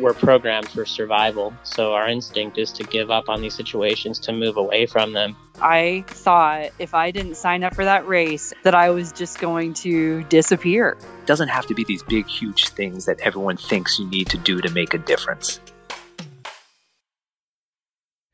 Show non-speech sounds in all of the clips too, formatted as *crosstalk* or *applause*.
we're programmed for survival. So our instinct is to give up on these situations, to move away from them. I thought if I didn't sign up for that race, that I was just going to disappear. It doesn't have to be these big, huge things that everyone thinks you need to do to make a difference.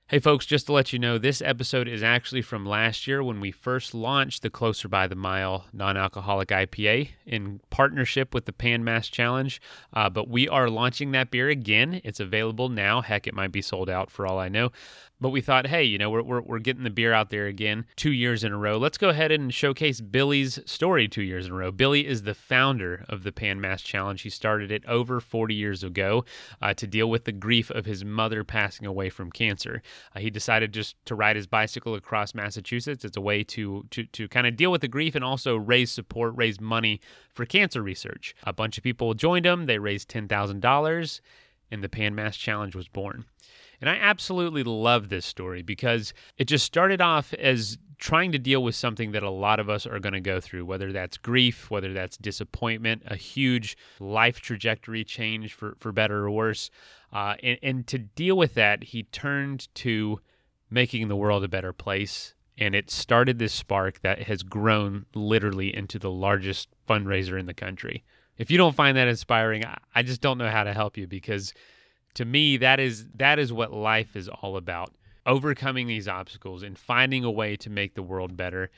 Hey, folks, just to let you know, this episode is actually from last year when we first launched the Closer by the Mile non alcoholic IPA in partnership with the Pan Mass Challenge. Uh, but we are launching that beer again. It's available now. Heck, it might be sold out for all I know. But we thought, hey, you know, we're, we're, we're getting the beer out there again two years in a row. Let's go ahead and showcase Billy's story two years in a row. Billy is the founder of the Pan Mass Challenge. He started it over 40 years ago uh, to deal with the grief of his mother passing away from cancer. Uh, he decided just to ride his bicycle across Massachusetts. It's a way to, to, to kind of deal with the grief and also raise support, raise money for cancer research. A bunch of people joined him. They raised $10,000 and the Pan Mass Challenge was born. And I absolutely love this story because it just started off as trying to deal with something that a lot of us are going to go through, whether that's grief, whether that's disappointment, a huge life trajectory change for, for better or worse. Uh, and, and to deal with that, he turned to making the world a better place. And it started this spark that has grown literally into the largest fundraiser in the country. If you don't find that inspiring, I just don't know how to help you because to me that is that is what life is all about overcoming these obstacles and finding a way to make the world better.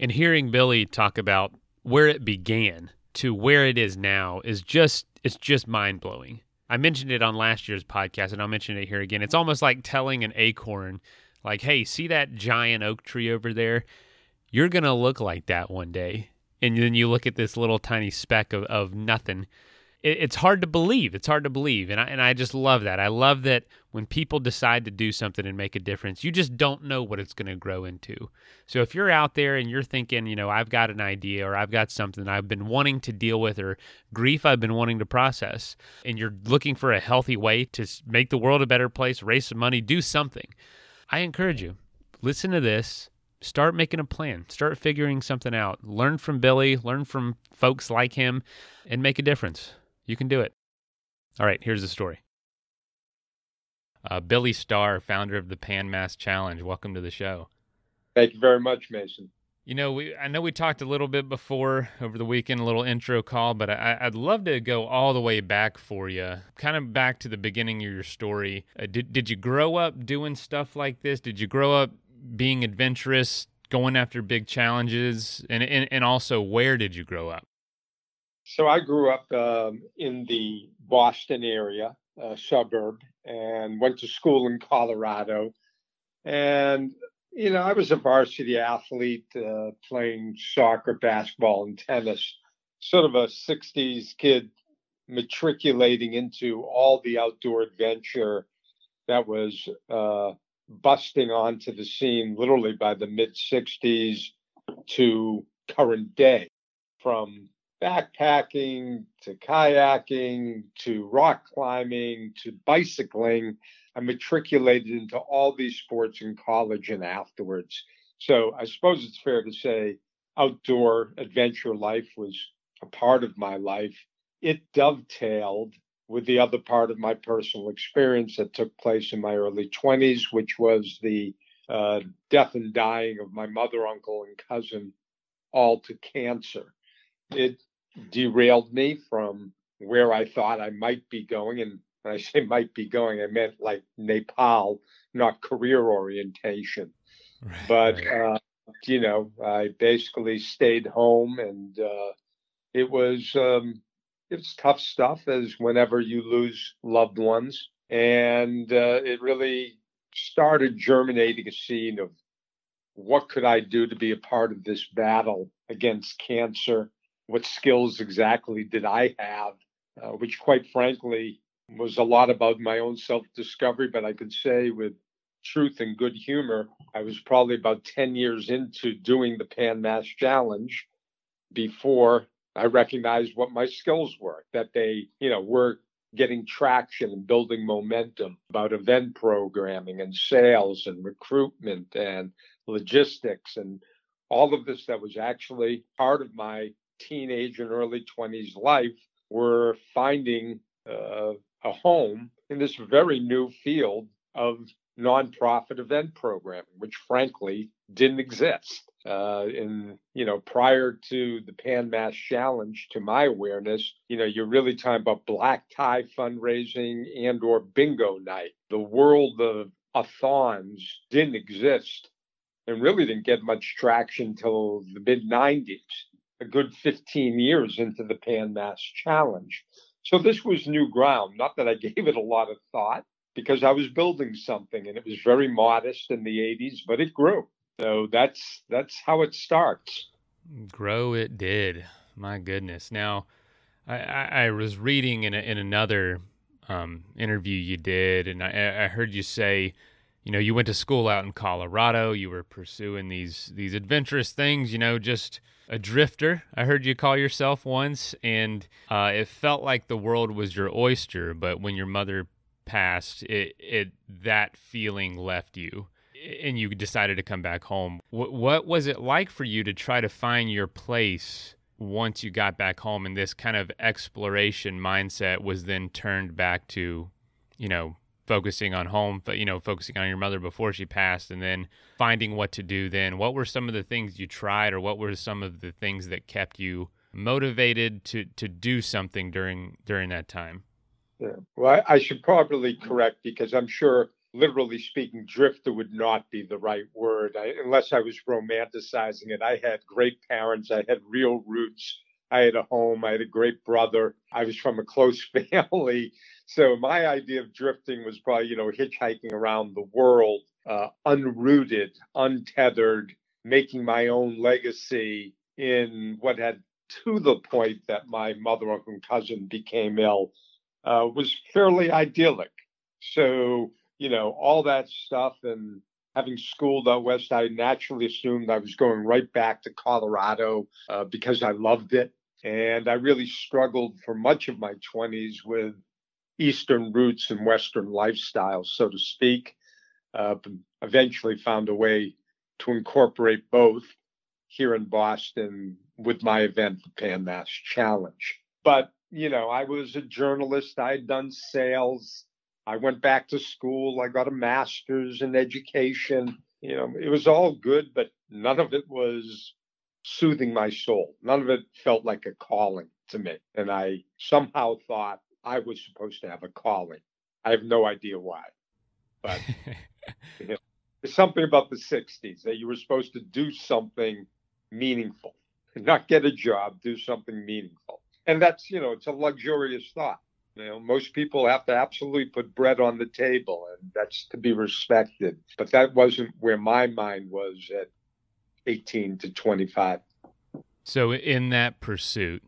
And hearing billy talk about where it began to where it is now is just it's just mind-blowing. I mentioned it on last year's podcast and i'll mention it here again. It's almost like telling an acorn like hey see that giant oak tree over there? You're to look like that one day. And then you look at this little tiny speck of, of nothing it, it's hard to believe. It's hard to believe, and I and I just love that. I love that when people decide to do something and make a difference, you just don't know what it's going to grow into. So if you're out there and you're thinking, you know, I've got an idea or I've got something I've been wanting to deal with or grief I've been wanting to process, and you're looking for a healthy way to make the world a better place, raise some money, do something, I encourage you. Listen to this start making a plan start figuring something out learn from billy learn from folks like him and make a difference you can do it. All right, here's the story. Uh, Billy Starr, founder of the Pan Mass Challenge, welcome to the show. Thank you very much, Mason. You know, we I know we talked a little bit before over the weekend, a little intro call, but I, would love to go all the way back for you, kind of back to the beginning of your story. Uh, did did you grow up doing stuff like this? Did you grow up being adventurous, going after big challenges, and and, and also where did you grow up? So I grew up um, in the Boston area, suburb, and went to school in Colorado. And you know, I was a varsity athlete, uh, playing soccer, basketball, and tennis. Sort of a '60s kid, matriculating into all the outdoor adventure that was uh, busting onto the scene, literally by the mid '60s to current day, from backpacking to kayaking to rock climbing to bicycling. I matriculated into all these sports in college and afterwards. So I suppose it's fair to say outdoor adventure life was a part of my life. It dovetailed with the other part of my personal experience that took place in my early 20s, which was the uh, death and dying of my mother, uncle, and cousin, all to cancer. It derailed me from where I thought I might be going. And when I *laughs* say might be going, I meant like Nepal, not career orientation. Right, but, right. Uh, you know, I basically stayed home and uh, it was, um, it's tough stuff as whenever you lose loved ones. And uh, it really started germinating a seed of what could I do to be a part of this battle against cancer what skills exactly did I have, uh, which quite frankly was a lot about my own self discovery. But I could say with truth and good humor, I was probably about 10 years into doing the Pan Mass Challenge before I recognized what my skills were, that they, you know, were getting traction and building momentum about event programming and sales and recruitment and logistics and all of this that was actually part of my teenage and early 20s life were finding uh, a home in this very new field of nonprofit event programming, which frankly didn't exist. Uh, in you know, prior to the Pan Mass Challenge, to my awareness, you know, you're really talking about black tie fundraising and or bingo night. The world of a-thons didn't exist and really didn't get much traction until the mid 90s, a good 15 years into the Pan Mass Challenge. So this was new ground. Not that I *laughs* gave it a lot of thought because I was building something and it was very modest in the 80s, but it grew. So that's that's how it starts. Grow it did. My goodness. Now, I, I, I was reading in a, in another um, interview you did, and I, I heard you say, you know, you went to school out in Colorado. You were pursuing these these adventurous things. You know, just a drifter. I heard you call yourself once, and uh, it felt like the world was your oyster. But when your mother passed, it it that feeling left you, and you decided to come back home. What what was it like for you to try to find your place? Once you got back home, and this kind of exploration mindset was then turned back to, you know, focusing on home, you know, focusing on your mother before she passed, and then finding what to do. Then, what were some of the things you tried, or what were some of the things that kept you motivated to to do something during during that time? Yeah. Well, I, should probably correct because I'm sure, literally speaking, drifter would not be the right word I, unless I was romanticizing it. I had great parents, I had real roots. I had a home. I had a great brother. I was from a close *laughs* family. So my idea of drifting was probably, you know, hitchhiking around the world, uh, unrooted, untethered, making my own legacy in what had to the point that my mother, uncle, and cousin became ill uh, was fairly idyllic. So, you know, all that stuff and having schooled out west, I naturally assumed I was going right back to Colorado uh, because I loved it. And I really struggled for much of my 20s with Eastern roots and Western lifestyles, so to speak. Uh, eventually found a way to incorporate both here in Boston with my event, the Pan Mass Challenge. But you know, I was a journalist. I had done sales. I went back to school. I got a master's in education. You know, it was all good, but none of it was soothing my soul. None of it felt like a calling to me. And I somehow thought I was supposed to have a calling. I have no idea why. But *laughs* you know, there's something about the 60s that you were supposed to do something meaningful, not get a job, do something meaningful and that's you know it's a luxurious thought you know most people have to absolutely put bread on the table and that's to be respected but that wasn't where my mind was at 18 to 25 so in that pursuit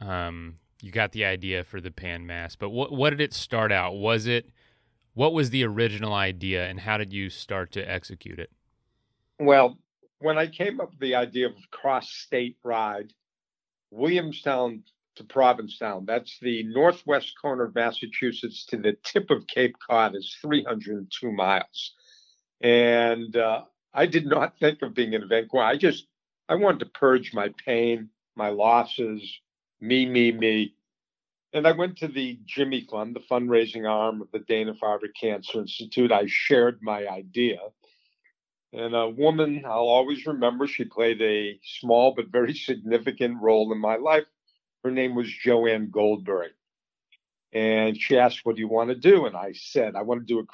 um, you got the idea for the pan mass but what, what did it start out was it what was the original idea and how did you start to execute it well when i came up with the idea of cross state ride williamstown to Provincetown. That's the northwest corner of Massachusetts to the tip of Cape Cod is 302 miles. And uh, I did not think of being an event coordinator. I just, I wanted to purge my pain, my losses, me, me, me. And I went to the Jimmy Fund, the fundraising arm of the Dana-Farber Cancer Institute. I shared my idea. And a woman I'll always remember, she played a small but very significant role in my life her name was Joanne Goldberg. And she asked, What do you want to do? And I said, I want to do a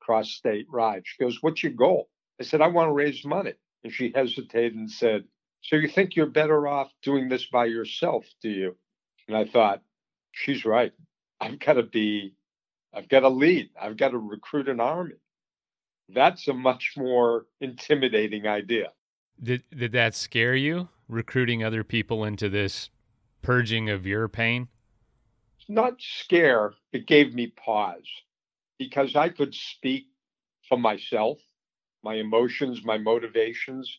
cross state ride. She goes, What's your goal? I said, I want to raise money. And she hesitated and said, So you think you're better off doing this by yourself, do you? And I thought, She's right. I've got to be, I've got to lead, I've got to recruit an army. That's a much more intimidating idea. Did, did that scare you, recruiting other people into this purging of your pain? Not scare, it gave me pause because I could speak for myself, my emotions, my motivations.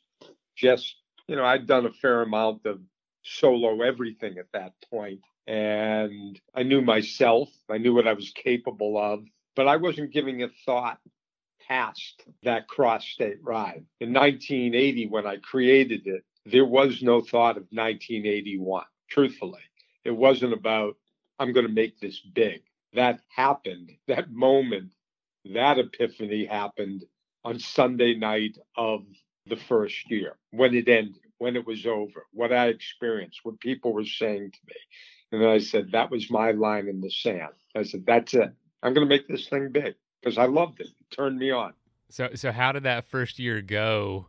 Just, you know, I'd done a fair amount of solo everything at that point. And I knew myself, I knew what I was capable of, but I wasn't giving a thought past that cross state ride. In 1980, when I created it, there was no thought of 1981, truthfully. It wasn't about, I'm going to make this big. That happened, that moment, that epiphany happened on Sunday night of the first year when it ended, when it was over, what I experienced, what people were saying to me. And then I said, that was my line in the sand. I said, that's it. I'm going to make this thing big because I loved it. It turned me on. So, so how did that first year go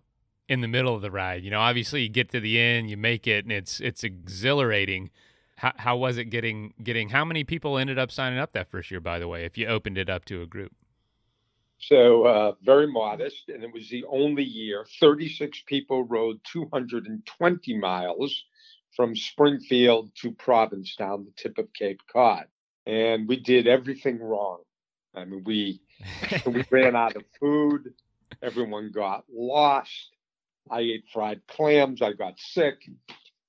in the middle of the ride? You know, obviously you get to the end, you make it, and it's it's exhilarating. How how was it getting getting? How many people ended up signing up that first year? By the way, if you opened it up to a group. So uh, very modest, and it was the only year. 36 people rode 220 miles from Springfield to Provincetown, the tip of Cape Cod, and we did everything wrong. I mean, we *laughs* we ran out of food. Everyone got lost. I ate fried clams. I got sick,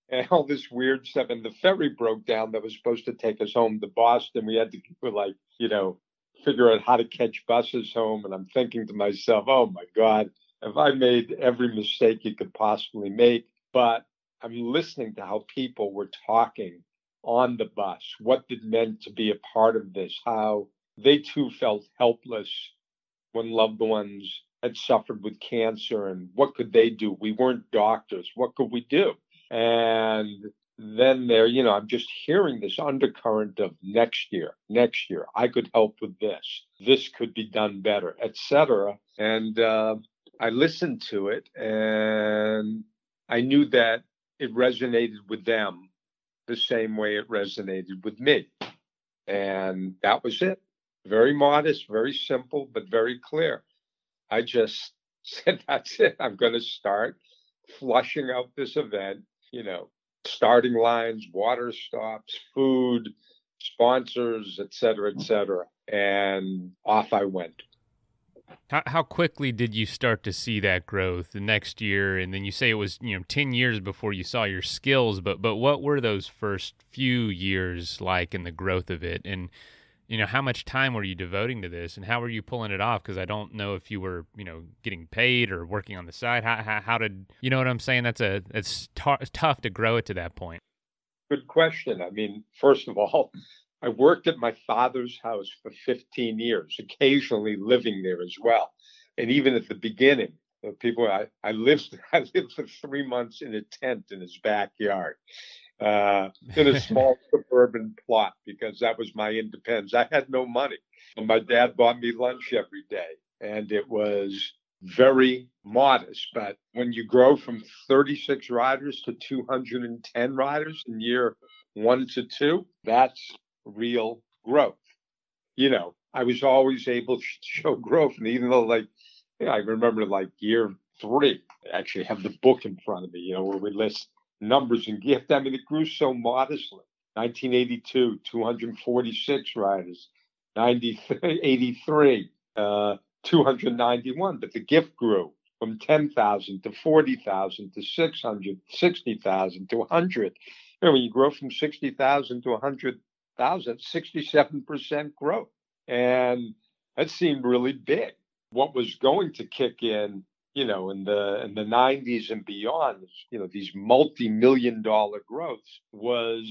and all this weird stuff. And the ferry broke down that was supposed to take us home to Boston. We had to like, you know, figure out how to catch buses home. And I'm thinking to myself, oh my God, have I made every mistake you could possibly make? But I'm listening to how people were talking on the bus, what it meant to be a part of this, how they too felt helpless when loved ones had suffered with cancer and what could they do? We weren't doctors. What could we do? And then there, you know, I'm just hearing this undercurrent of next year, next year, I could help with this. This could be done better, etc. And uh, I listened to it, and I knew that it resonated with them the same way it resonated with me, and that was it. Very modest, very simple, but very clear. I just *laughs* said, "That's it. I'm going to start flushing out this event." You know, starting lines, water stops, food, sponsors, et cetera, et cetera. And off I went. How, how quickly did you start to see that growth the next year? And then you say it was, you know, 10 years before you saw your skills, but, but what were those first few years like in the growth of it? And, you know how much time were you devoting to this and how were you pulling it off? Because i don't know if you were you know getting paid or working on the side. How, how, how did you know what i'm saying? That's a it's tough to grow it to that point. Good question. I mean first of all i worked at my father's house for 15 years occasionally living there as well. And even at the beginning people I, I lived *laughs* i lived for three months in a tent in his backyard uh, in a small *laughs* suburban plot because that was my independence. I had no money. My dad bought me lunch every day, and it was very modest. But when you grow from 36 riders to 210 riders in year one to two, that's real growth. You know, I was always able to *laughs* show growth. And even though, like, you know, I remember like year three, I actually have the book in front of me, you know, where we list numbers and gift. I mean, it grew so modestly. 1982, 246 riders. 1983, uh, 291. But the gift grew from 10,000 to 40,000 to 600, 60,000 to 100. You know, when you grow from 60,000 to 100,000, 67% growth. And that seemed really big. What was going to kick in you know, in the in the 90s and beyond, you know, these multi-million dollar growths was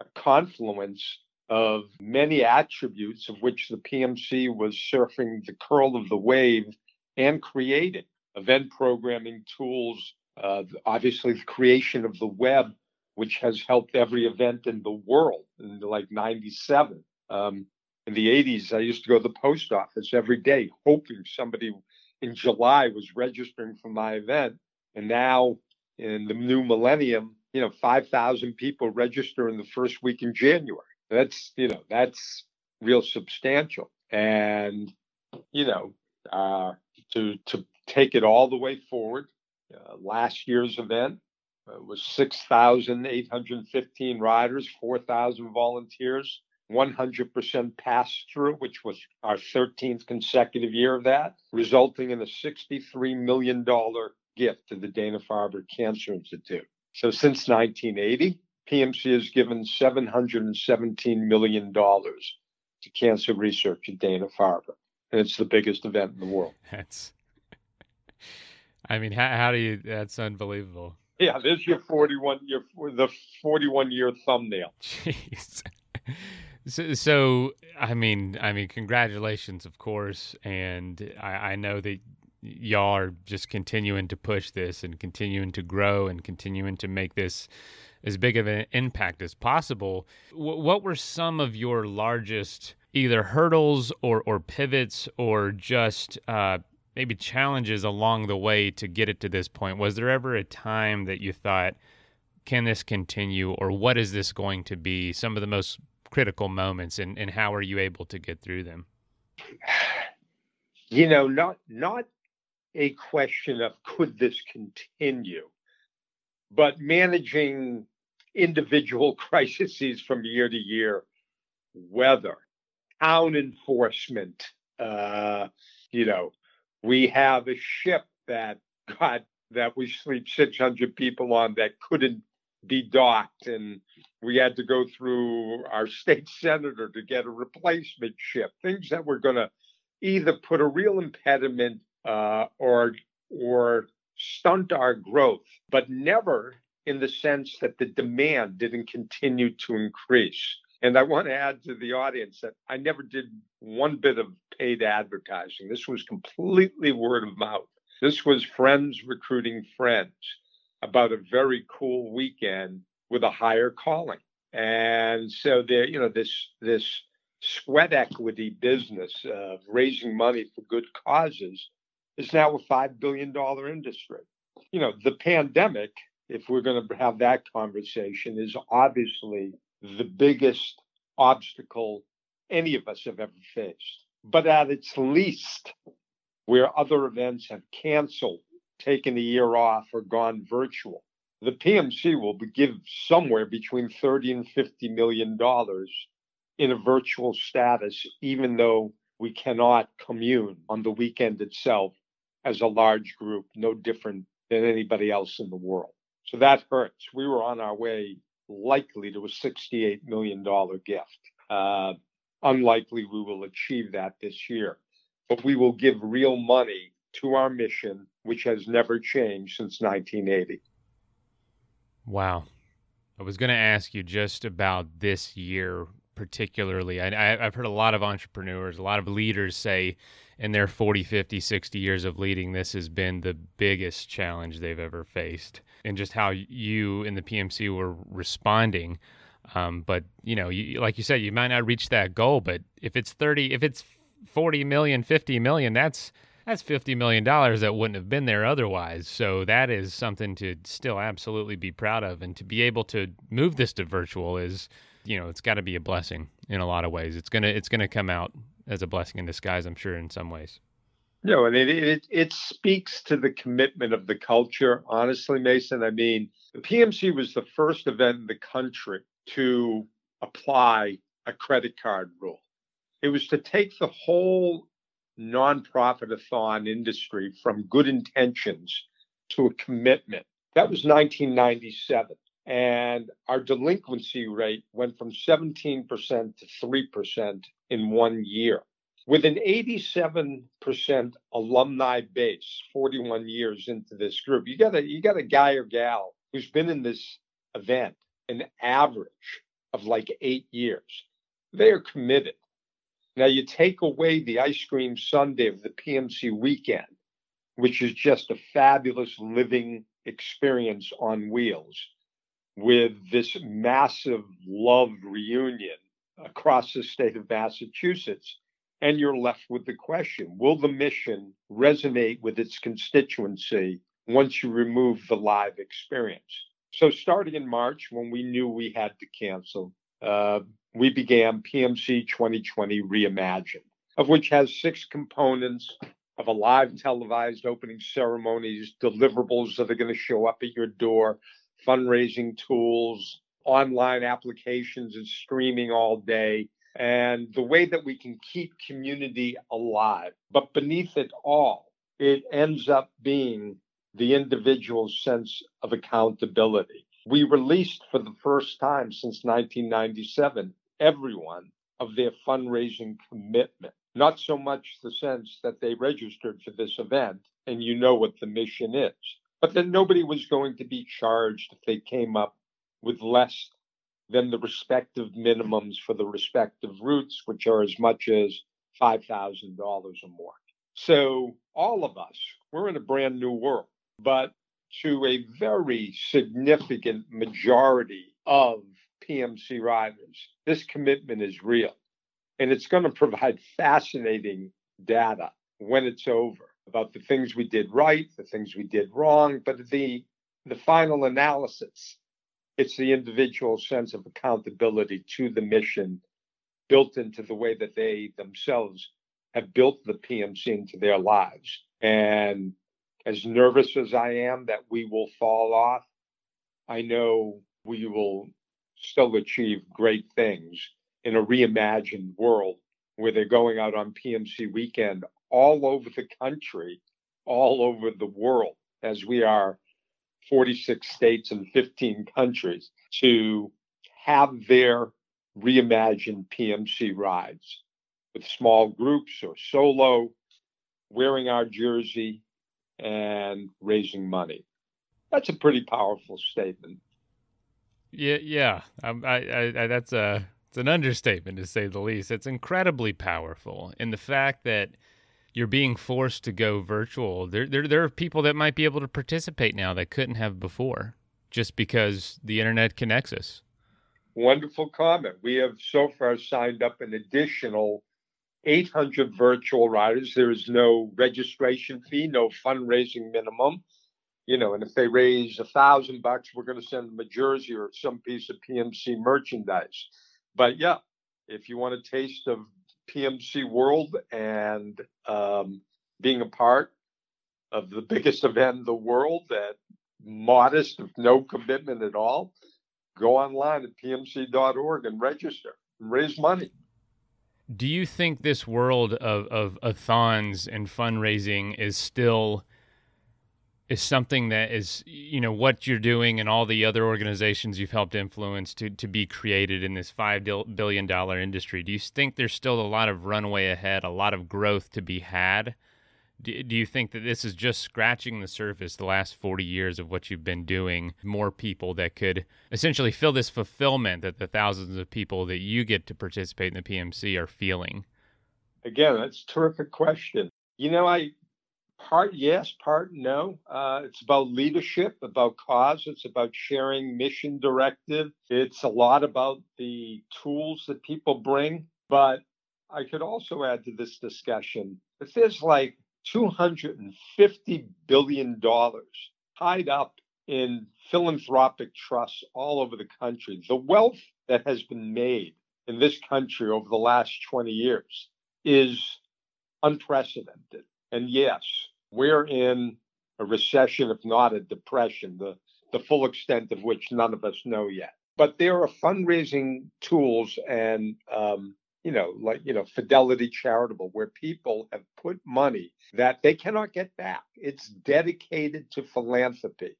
a confluence of many attributes of which the PMC was surfing the curl of the wave and creating event programming tools, uh, obviously the creation of the web, which has helped every event in the world in like 97. Um, in the 80s, I used to go to the post office every day, hoping somebody in July was registering for my event. And now in the new millennium, you know, 5,000 people register in the first week in January. That's, you know, that's real substantial. And, you know, uh, to, to take it all the way forward, uh, last year's event uh, was 6,815 riders, 4,000 volunteers. 100% pass through, which was our 13th consecutive year of that, resulting in a $63 million gift to the Dana Farber Cancer Institute. So since 1980, PMC has given $717 million to cancer research at Dana Farber. And it's the biggest event in the world. *laughs* That's, I mean, how, how do you, that's unbelievable. Yeah, there's your 41 year, the 41 year thumbnail. *laughs* Jeez. So, so, I mean, I mean, congratulations, of course, and I, I know that y'all are just continuing to push this and continuing to grow and continuing to make this as big of an impact as possible. W- what were some of your largest either hurdles or or pivots or just uh, maybe challenges along the way to get it to this point? Was there ever a time that you thought, can this continue, or what is this going to be? Some of the most critical moments, and, and how are you able to get through them? You know, not not a question of could this continue, but managing individual *laughs* crises from year to year, weather, town enforcement. Uh, you know, we have a ship that got that we sleep 600 people on that couldn't be docked, and we had to go through our state *laughs* senator to get a replacement ship. Things that were going to either put a real impediment uh, or or stunt our growth, but never in the sense that the demand didn't continue to increase. And I want to add to the audience that I never did one bit of paid advertising. This was completely word of mouth. This was friends recruiting friends about a very cool weekend with a higher calling. And so there, you know, this this sweat equity business of raising money for good causes is now a five billion dollar industry. You know, the pandemic if we're going to have that conversation, is obviously the biggest obstacle any of us have ever faced. But at its least, where other events have canceled, taken a year off, or gone virtual, the PMC will give somewhere between 30 and 50 million dollars in a virtual status, even though we cannot commune on the weekend itself as a large group, no different than anybody else in the world. So that hurts. We were on our way likely to a $68 million gift. Uh, unlikely we will achieve that this year, but we will give real money to our mission, which has never changed since 1980. Wow. I was going to ask you just about this year particularly. I, have heard a lot of entrepreneurs, a lot of leaders say in their 40, 50, 60 years of leading, this has been the biggest challenge they've ever faced. And just how you and the PMC were responding. Um, but, you know, you, like you said, you might not reach that goal, but if it's 30, if it's 40 million, 50 million, that's that's $50 million that wouldn't have been there otherwise. So that is something to still absolutely be proud of. And to be able to move this to virtual is you know it's got to be a blessing in a lot of ways. It's gonna it's gonna come out as a blessing in disguise, I'm sure, in some ways. No, and it, it it speaks to the commitment of the culture. Honestly, Mason, I mean, the PMC was the first event in the country to apply a credit card rule. It was to take the whole nonprofit a thon industry from good intentions to a commitment. That was 1997 and our delinquency rate went from 17% to 3% in one year. With an 87% alumni base, 41 years into this group, you got a you got a guy or gal who's been in this event an average of like eight years. They are committed. Now you take away the ice cream Sunday of the PMC weekend, which is just a fabulous living experience on wheels with this massive love reunion across the state of Massachusetts. And you're left with the question Will the mission resonate with its constituency once you remove the live experience? So, starting in March, when we knew we had to cancel, uh, we began PMC 2020 Reimagined, of which has six components of a live televised opening ceremonies, deliverables that are going to show up at your door, fundraising tools, online applications, and streaming all day, and the way that we can keep community alive. But beneath it all, it ends up being the individual's sense of accountability. We released for the first time since 1997 everyone of their fundraising commitment. Not so much the sense that they registered for this event and you know what the mission is, but that nobody was going to be charged if they came up with less than the respective minimums for the respective routes, which are as much as $5,000 or more. So, all of us, we're in a brand new world, but to a very significant majority of PMC riders, this commitment is real. And it's going to provide fascinating data when it's over about the things we did right, the things we did wrong, but the the final analysis, it's the individual sense of accountability to the mission built into the way that they themselves have built the PMC into their lives. And as nervous as I am that we will fall off, I know we will still achieve great things in a reimagined world where they're going out on PMC weekend all over the country, all over the world, as we are 46 states and 15 countries, to have their reimagined PMC rides with small groups or solo, wearing our jersey and raising money. That's a pretty powerful statement. Yeah, yeah. Um, I, I, I, that's a it's an understatement to say the least. It's incredibly powerful in the fact that you're being forced to go virtual. There, there, there are people that might be able to participate now that couldn't have before, just because the internet connects us. Wonderful comment. We have so far signed up an additional 800 virtual riders. There is no registration fee, no fundraising minimum. You know, and if they raise a thousand bucks, we're going to send them a jersey or some piece of PMC merchandise. But yeah, if you want a taste of PMC world and um, being a part of the biggest event in the world that modest, if no commitment at all, go online at pmc.org and register and raise money. Do you think this world of, of athons and fundraising is still is something that is you know what you're doing and all the other organizations you've helped influence to to be created in this five billion dollar industry? Do you think there's still a lot of runway ahead a lot of growth to be had do, do you think that this is just scratching the surface the last 40 years of what you've been doing more people that could essentially fill this fulfillment that the thousands of people that you get to participate in the pmc are feeling again that's a terrific question you know i part yes, part no. Uh, it's about leadership, about cause. It's about sharing mission directive. It's a lot about the tools that people bring. But I could also add to this discussion that there's like $250 billion tied up in philanthropic trusts all over the country. The wealth that has been made in this country over the last 20 years is unprecedented. And yes, we're in a recession, if not a depression, the, the full extent of which none of us know yet. But there are fundraising tools and, um, you know, like, you know, Fidelity Charitable, where people have put money that they cannot get back. It's dedicated to philanthropy,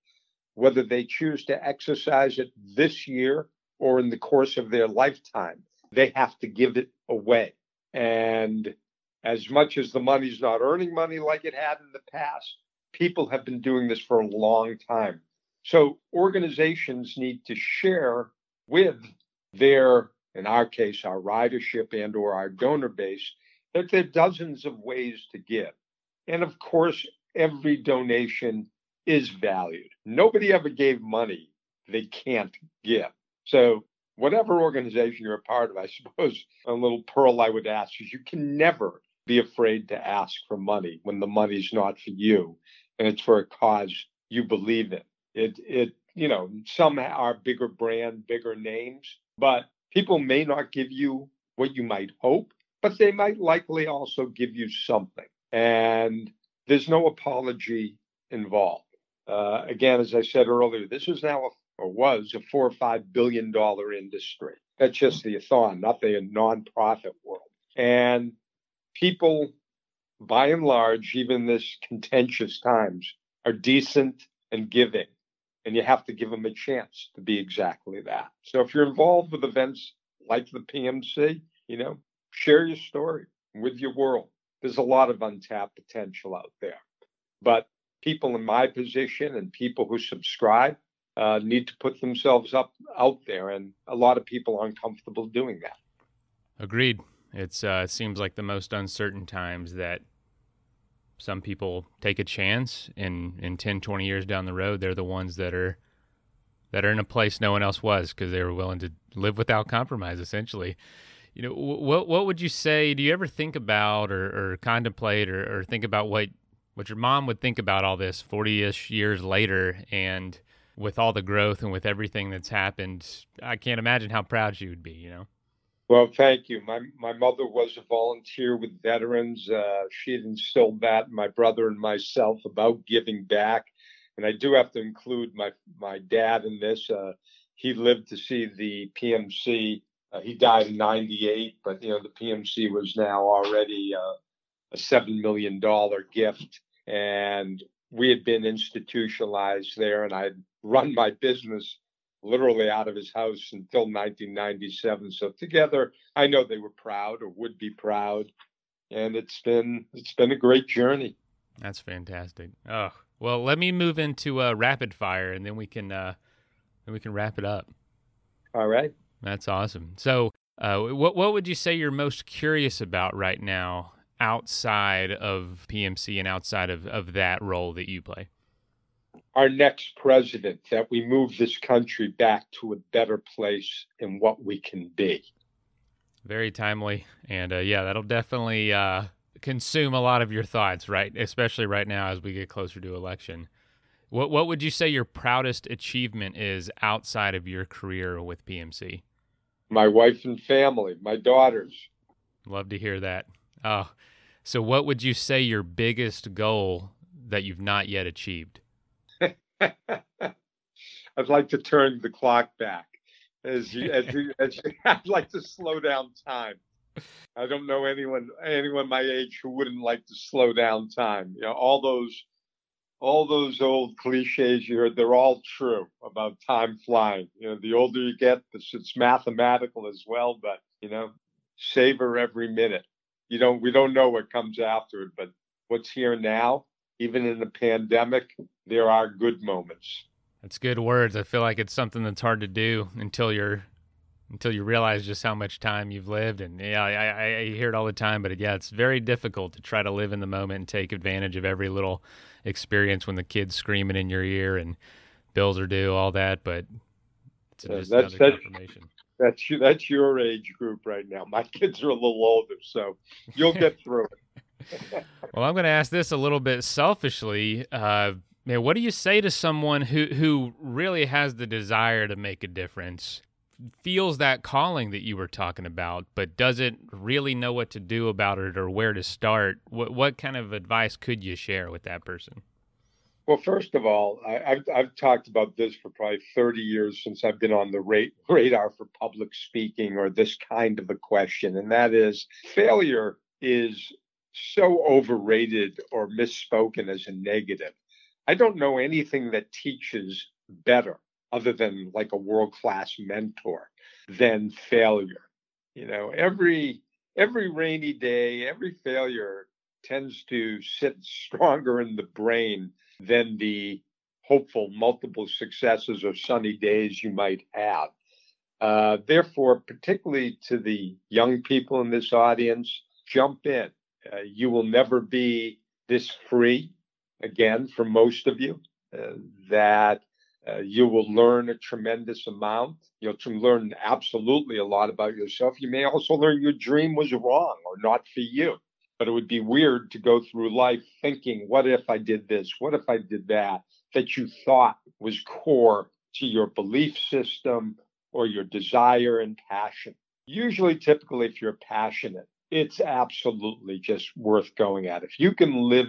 whether they choose to exercise it this year or in the course of their lifetime. They have to give it away. And as much as the money's not earning money like it had in the past, people have been doing this for a long time. So organizations need to share with their, in our case, our ridership and or our donor base, that there are dozens of ways to give. And of course, every donation is valued. Nobody ever gave money they can't give. So whatever organization you're a part of, I suppose *laughs* a little pearl I would ask is you can never be afraid to ask for money when the money's not for you and it's for a cause you believe in. It it you know, some are bigger brand, bigger names, but people may not give you what you might hope, but they might likely also give you something. And there's no apology involved. Uh, again, as I said earlier, this is now a, or was a four or five billion dollar industry. That's just the Athon, not the nonprofit world. And people, by and large, even this contentious times, are decent and giving. And you have to give them a chance to be exactly that. So if you're involved with events like the PMC, you know, share your story with your world. There's a lot of untapped potential out there. But people in my position and people who subscribe uh, need to put themselves up out there, and a lot of people aren't comfortable doing that. Agreed. Uh, it seems like the most uncertain times that some people take a chance and in 10 20 years down the road they're the ones that are that are in a place no one else was because they were willing to live without compromise essentially. You know what what would you say do you ever think about or, or contemplate or, or think about what what your mom would think about all this 40ish years later? And with all the growth and with everything that's happened i can't imagine how proud she would be you know well, thank you. My my mother was a volunteer with veterans. Uh, she had instilled that in my brother and myself about giving back, and I do have to include my my dad in this. Uh, he lived to see the PMC. Uh, he died in '98, but you know the PMC was now already uh, a seven million dollar gift, and we had been institutionalized there, and I'd run my business literally out of his house until 1997. So together, I know they were proud or would be proud, and it's been it's been a great journey. That's fantastic. Oh well, let me move into uh, rapid fire, and then we can uh, then we can wrap it up. All right. That's awesome. So, uh, what what would you say you're most curious about right now outside of PMC and outside of, of that role that you play? Our next president that we move this country back to a better place in what we can be. Very timely. And uh, yeah, that'll definitely uh, consume a lot of your thoughts, right? Especially right now as we get closer to election. What, what would you say your proudest achievement is outside of your career with PMC? My wife and family, my daughters. Love to hear that. Oh, so what would you say your biggest goal that you've not yet achieved? *laughs* I'd like to turn the clock back. As you, as you, as you, *laughs* I'd like to slow down time. I don't know anyone anyone my age who wouldn't like to slow down time. You know, all those all those old cliches you heard, they're all true about time flying. You know, the older you get, it's mathematical as well, but you know, savor every minute. You don't we don't know what comes after it, but what's here now even in a pandemic, there are good moments. That's good words. I feel like it's something that's hard to do until you're until you realize just how much time you've lived. And yeah, I, I, hear it all the time, but yeah, it's very difficult to try to live in the moment and take advantage of every little experience when the kid's screaming in your ear and bills are due, all that. But it's yeah, just that's, confirmation. That's that's your age group right now. My kids are a little older, so you'll get through it. Well, I'm going to ask this a little bit selfishly. Uh, man, what do you say to someone who who really has the desire to make a difference, feels that calling that you were talking about, but doesn't really know what to do about it or where to start? What what kind of advice could you share with that person? Well, first of all, I, have I've talked about this for probably 30 years since I've been on the radar for public speaking or this kind of a question, and that is failure is so overrated or misspoken as a negative. I don't know anything that teaches better other than like a world class mentor than failure. You know, every every rainy day, every failure tends to sit stronger in the brain than the hopeful multiple successes or sunny days you might have. Uh, therefore, particularly to the young people in this audience, jump in. Uh, you will never be this free again for most of you. Uh, that uh, you will learn a tremendous amount. You'll learn absolutely a lot about yourself. You may also learn your dream was wrong or not for you. But it would be weird to go through life thinking, what if I did this? What if I did that? That you thought was core to your belief system or your desire and passion. Usually, typically, if you're passionate, it's absolutely just worth going at. If you can live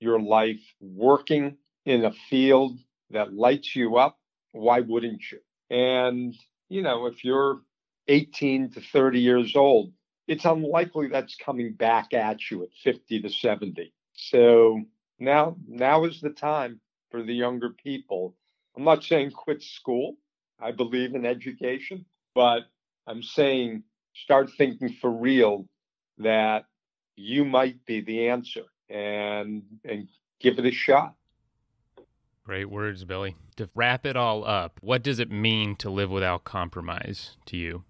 your life working in a field that lights you up, why wouldn't you? And, you know, if you're 18 to 30 years old, it's unlikely that's coming back at you at 50 to 70. So now, now is the time. for the younger people. I'm not saying quit school. I believe in education, but I'm saying start thinking for real that you might be the answer and and give it a shot. Great words, Billy. To wrap it all up, what does it mean to live without compromise to you?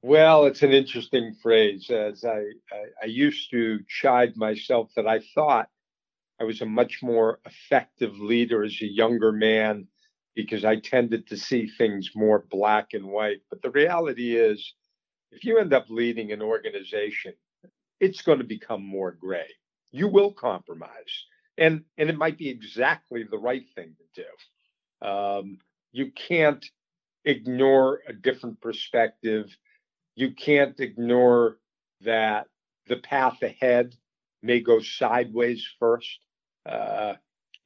Well, it's an interesting phrase. As I, I, I, used to chide myself that I thought I was a much more effective leader as a younger man because I tended to see things more black and white. But the reality is, if you end up leading an organization, it's going to become more gray. You will compromise, and and it might be exactly the right thing to do. Um, you can't ignore a different perspective. You can't ignore that the path ahead may go sideways first. Uh,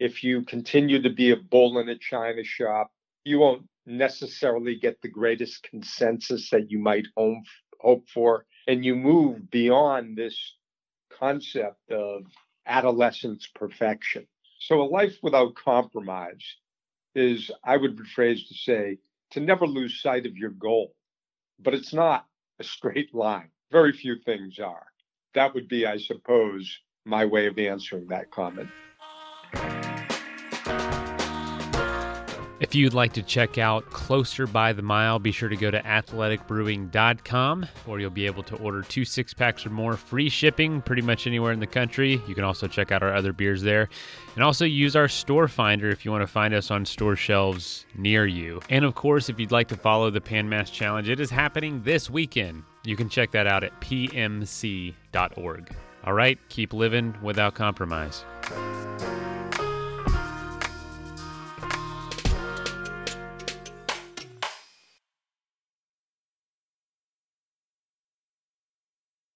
if you continue to be a bull in a china shop, you won't necessarily get the greatest consensus that you might home, hope for. And you move beyond this concept of adolescence perfection. So, a life without compromise is, I would rephrase to say, to never lose sight of your goal. But it's not a straight line. Very few things are. That would be, I suppose, my way of answering that comment. If you'd like to check out Closer by the Mile, be sure to go to athleticbrewing.com or you'll be able to order two six packs or more free shipping pretty much anywhere in the country. You can also check out our other beers there and also use our store finder if you want to find us on store shelves near you. And of course, if you'd like to follow the Pan Mass Challenge, it is happening this weekend. You can check that out at pmc.org. All right, keep living without compromise.